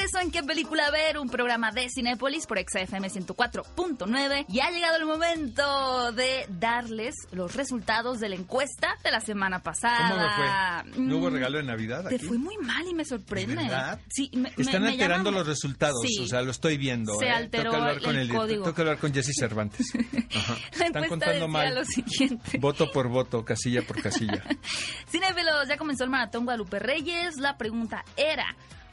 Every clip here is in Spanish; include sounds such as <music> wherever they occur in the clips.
regreso en ¿Qué película ver? Un programa de Cinépolis por XFM 104.9 y ha llegado el momento de darles los resultados de la encuesta de la semana pasada. ¿Cómo me fue? ¿No hubo Mm, regalo de Navidad Te fue muy mal y me sorprende. ¿De verdad? Sí, me, Están me alterando los resultados, Sí. o sea, lo estoy viendo. Se ¿eh? alteró tengo que hablar con el el, director, código. Tengo que hablar con Jesse Cervantes. <laughs> Ajá. La Están contando mal. lo siguiente. Voto por voto, casilla por casilla. <laughs> Cinefilos, ya comenzó el maratón Guadalupe Reyes. La pregunta era.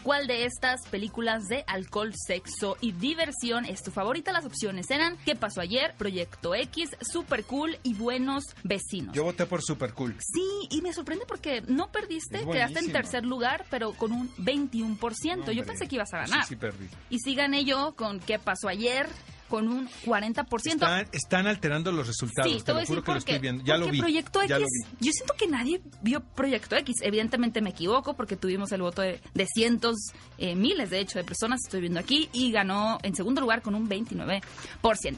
¿Cuál de estas películas de alcohol, sexo y diversión es tu favorita? Las opciones eran ¿Qué pasó ayer? Proyecto X, Super Cool y Buenos Vecinos. Yo voté por Super Cool. Sí, y me sorprende porque no perdiste, quedaste en tercer lugar, pero con un 21%. Yo pensé que ibas a ganar. Sí, sí, perdí. Y sí gané yo con ¿Qué pasó ayer? Con un 40%. Están, están alterando los resultados, Sí, te lo juro que lo estoy viendo. Ya lo Porque vi. Proyecto X, vi. yo siento que nadie vio Proyecto X. Evidentemente me equivoco porque tuvimos el voto de, de cientos, eh, miles de hecho, de personas, estoy viendo aquí, y ganó en segundo lugar con un 29%.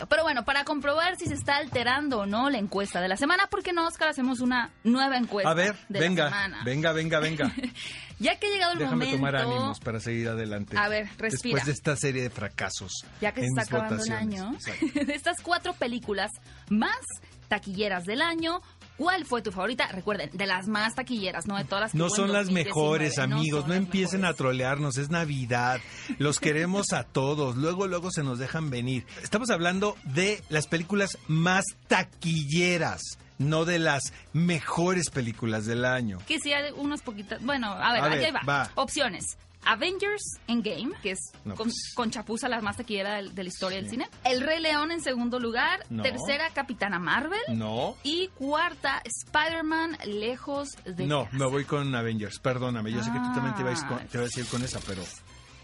Pero bueno, para comprobar si se está alterando o no la encuesta de la semana, ¿por qué no, Oscar, hacemos una nueva encuesta A ver, de venga, la semana? venga, venga, venga. <laughs> Ya que ha llegado el Déjame momento... tomar ánimos para seguir adelante. A ver, respira. Después de esta serie de fracasos. ya que se está acabando el año, <laughs> de estas cuatro películas más taquilleras del año, ¿cuál fue tu favorita? Recuerden, de las más taquilleras, no de todas las que No son las 2019, mejores, amigos. No, empiecen a trolearnos. Es Navidad. Los <laughs> queremos a todos. Luego, luego se nos dejan venir. Estamos hablando de las películas más taquilleras, no de las mejores películas del año. Que sí, hay unas poquitas. Bueno, a ver, A ver, va. va. Opciones. Avengers Endgame, que es No, con, pues. con chapuza la más taquillera del- de, la historia del cine. El Rey León en segundo lugar. No. Tercera, Capitana Marvel. No. Y cuarta, Spider-Man Lejos de No, casa. me voy con Avengers. Perdóname, yo sé que tú también te ibas, con, te ibas a ir con esa, pero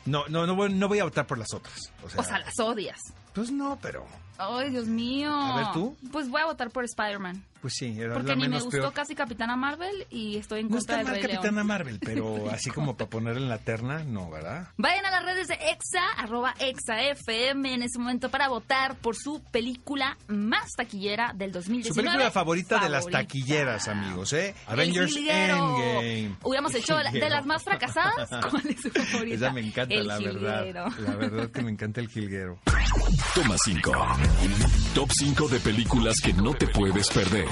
no, no, no voy, no voy a votar por las otras. O sea, O sea, las odias. pues no, pero Ay, Dios mío. A ver, ¿tú? Pues voy a votar por Spider-Man. pues sí, era Porque la ni me gustó peor. casi Capitana Marvel y estoy en No contra está del mal Rey Capitana León. Marvel, pero <laughs> así como para poner en la terna, no, ¿verdad? Vayan a las redes de EXA, arroba EXA FM en ese momento para votar por su película más taquillera del 2019. Su película favorita, de las taquilleras, amigos, ¿eh? Avengers. Endgame. Hubiéramos El hecho la- de las más fracasadas. <laughs> ¿Cuál es su favorita? Esa me encanta, El la Jilguero. verdad. La verdad que me encanta el jilguero. Toma 5. Top 5 de películas que no te puedes perder.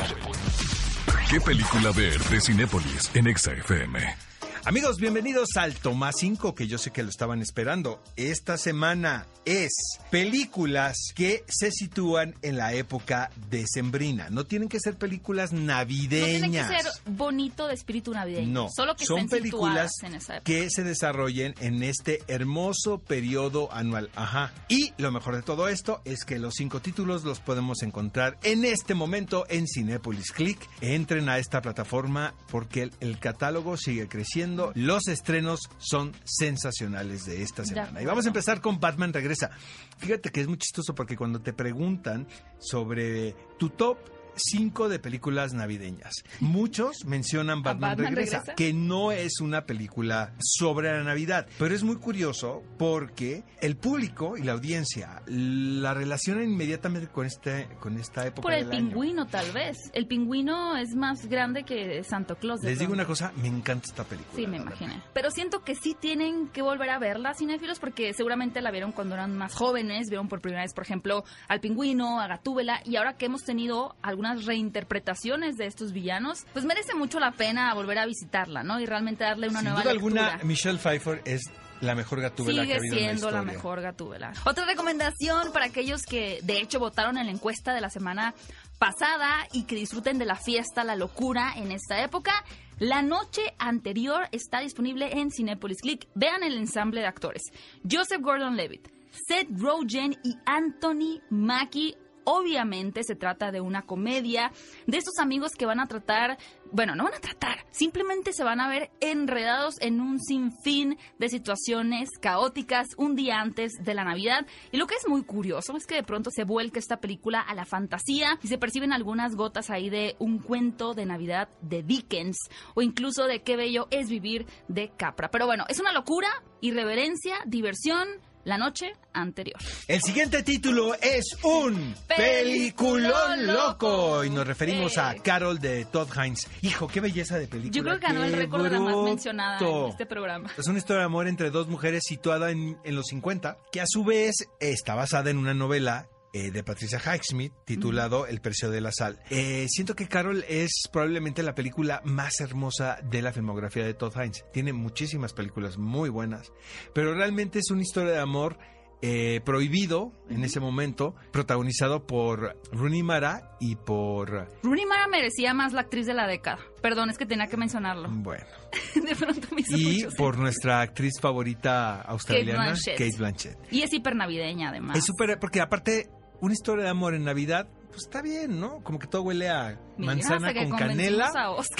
¿Qué película ver de Cinépolis en Exa FM? Amigos, bienvenidos al Tomás 5, que yo sé que lo estaban esperando. Esta semana es películas que se sitúan en la época decembrina. No tienen que ser películas No navideñas. tiene que ser bonito de espíritu navideño. No, Solo que son películas en esa época. que se desarrollen en este hermoso periodo anual. Ajá. Y lo mejor de todo esto es que los cinco títulos los podemos encontrar en este momento en Cinepolis Click. Entren a esta plataforma porque el, el catálogo sigue creciendo. Los estrenos son sensacionales de esta semana. Y vamos a empezar con Batman Regresa. Fíjate que es muy chistoso porque cuando te preguntan sobre tu top 5 de películas navideñas, muchos mencionan Batman, Batman Regresa, Regresa? que no es una película sobre la Navidad, pero es muy curioso porque el público y la audiencia la relacionan inmediatamente con este con esta época Por el del año. pingüino, tal vez. El pingüino es más grande que Santo Claus. Les digo una cosa, me encanta esta película. Sí, me imaginé. Pero siento que sí tienen que volver a verla, cinéfilos, porque seguramente la vieron cuando eran más jóvenes, vieron por primera vez, por ejemplo, al pingüino, a Gatúbela, y ahora que hemos tenido algunas reinterpretaciones de estos villanos, pues merece mucho la pena volver a visitarla, ¿no? Y realmente darle una Sin nueva duda lectura. alguna, Michelle Pfeiffer es la mejor gatúbela que ha Sigue en la siendo la, mejor Gatúbela. Otra recomendación para aquellos que de hecho votaron en la encuesta de la semana pasada y que disfruten de la fiesta, la locura en esta época. La noche anterior está disponible en Cinepolis Click. Vean el ensamble de actores. Joseph Gordon-Levitt, Seth Rogen y Anthony Mackie. Obviamente se trata de una comedia de estos amigos que van a tratar, bueno, no van a tratar, simplemente se van a ver enredados en un sinfín de situaciones caóticas un día antes de la Navidad. Y lo que es muy curioso es que de pronto se vuelca esta película a la fantasía y se perciben algunas gotas ahí de un cuento de Navidad de Dickens o incluso de qué bello es vivir de Capra. Pero bueno, es una locura, irreverencia, diversión la noche anterior. El siguiente título es un Peliculón loco. Y nos referimos a Eh. Carol de Todd Hines. Hijo, qué belleza de película. Yo creo que ganó el récord de la más mencionada en este programa. Es una historia de amor entre dos mujeres situada en, en los 50, que a su vez está basada en una novela eh, de Patricia Highsmith titulado El precio de la sal. Eh, siento que Carol es probablemente la película más hermosa de la filmografía de Todd Hines. Tiene muchísimas películas muy buenas, pero realmente es una historia de amor eh, prohibido en ese momento, protagonizado por Rooney Mara y por... Rooney Mara merecía más la actriz de la década. Perdón, es que tenía que mencionarlo. Bueno, <laughs> De pronto me hizo y mucho por nuestra actriz favorita australiana, Blanchett. Kate Blanchett. Y es hiper navideña, además. Es súper, porque aparte, una historia de amor en Navidad, pues está bien, ¿no? Como que todo huele a manzana con canela,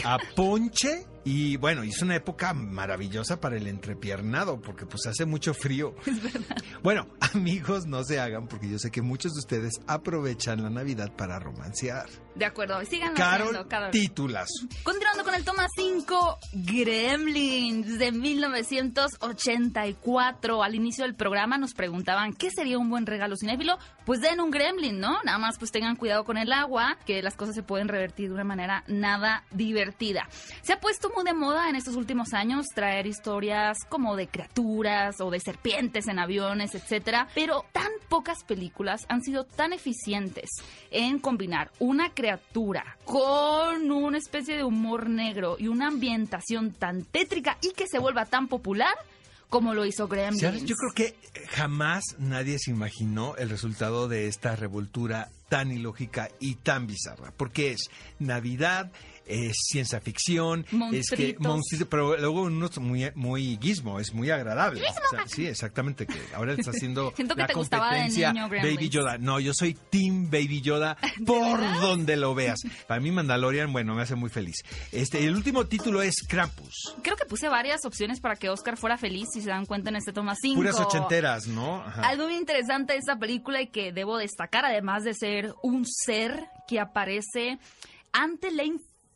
a ponche. Y bueno, es una época maravillosa para el entrepiernado, porque pues hace mucho frío. <laughs> Bueno, <laughs> amigos, no se hagan, porque yo sé que muchos de ustedes aprovechan la Navidad para romancear. De acuerdo, sigan Carol, haciendo, Carol. Continuando con el toma 5, Gremlins de 1984. Al inicio del programa nos preguntaban qué sería un buen regalo cinéfilo. Pues den un Gremlin, ¿no? Nada más pues tengan cuidado con el agua, que las cosas se pueden revertir de una manera nada divertida. Se ha puesto muy de moda en estos últimos años traer historias como de criaturas o de serpientes en aviones, etcétera, pero tan pocas películas han sido tan eficientes en combinar una criatura con una especie de humor negro y una ambientación tan tétrica y que se vuelva tan popular como lo hizo. ¿Sabes? Yo creo que jamás nadie se imaginó el resultado de esta revoltura tan ilógica y tan bizarra. Porque es Navidad, es ciencia ficción, es que monstruitos, pero luego uno es muy, muy guismo, es muy agradable. O sea, sí, exactamente, que ahora está haciendo <laughs> Siento que la te gustaba de competencia niño. Baby Yoda. No, yo soy Team Baby Yoda <laughs> por verdad? donde lo veas. Para mí Mandalorian, bueno, me hace muy feliz. Este, el último título es Krampus. Creo que puse varias opciones para que Oscar fuera feliz, si se dan cuenta en este toma 5. Puras ochenteras, ¿no? Ajá. Algo muy interesante de esta película y que debo destacar, además de ser un ser que aparece ante la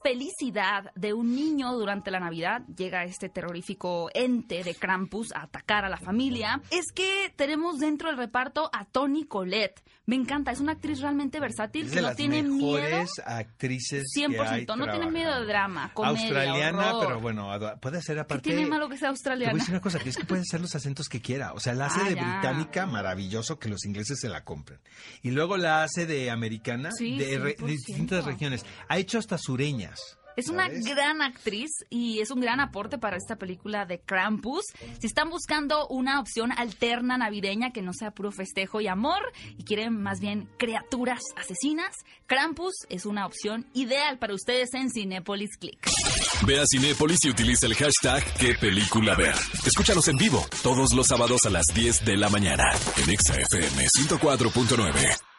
infelicidad de un niño durante la Navidad, llega este terrorífico ente de Krampus a atacar a la familia, es que tenemos dentro del reparto a Toni Collette. Me encanta, es una actriz realmente versátil Es que de no las tiene miedo. mejores actrices que hay 100%, no tiene miedo de drama, comedia, Australiana, horror. pero bueno, puede ser ¿Qué aparte... tiene malo que sea Te voy a australiana? decir una cosa, que es que puede hacer los acentos que quiera. O sea, la hace Ah, de ya. británica, maravilloso, que los ingleses se la compren. Y luego la hace de americana, Sí, de, re- de 100%. distintas regiones. Ha hecho hasta Es una ¿sabes? gran actriz y es un gran aporte para esta película de Krampus. Si están buscando una opción alterna navideña que no sea puro festejo y amor y quieren más bien criaturas asesinas, Krampus es una opción ideal para ustedes en Cinepolis Click. Ve a Cinépolis y utiliza el hashtag qué película ver. Escúchanos en vivo todos los sábados a las 10 de la mañana en Exa FM 104.9.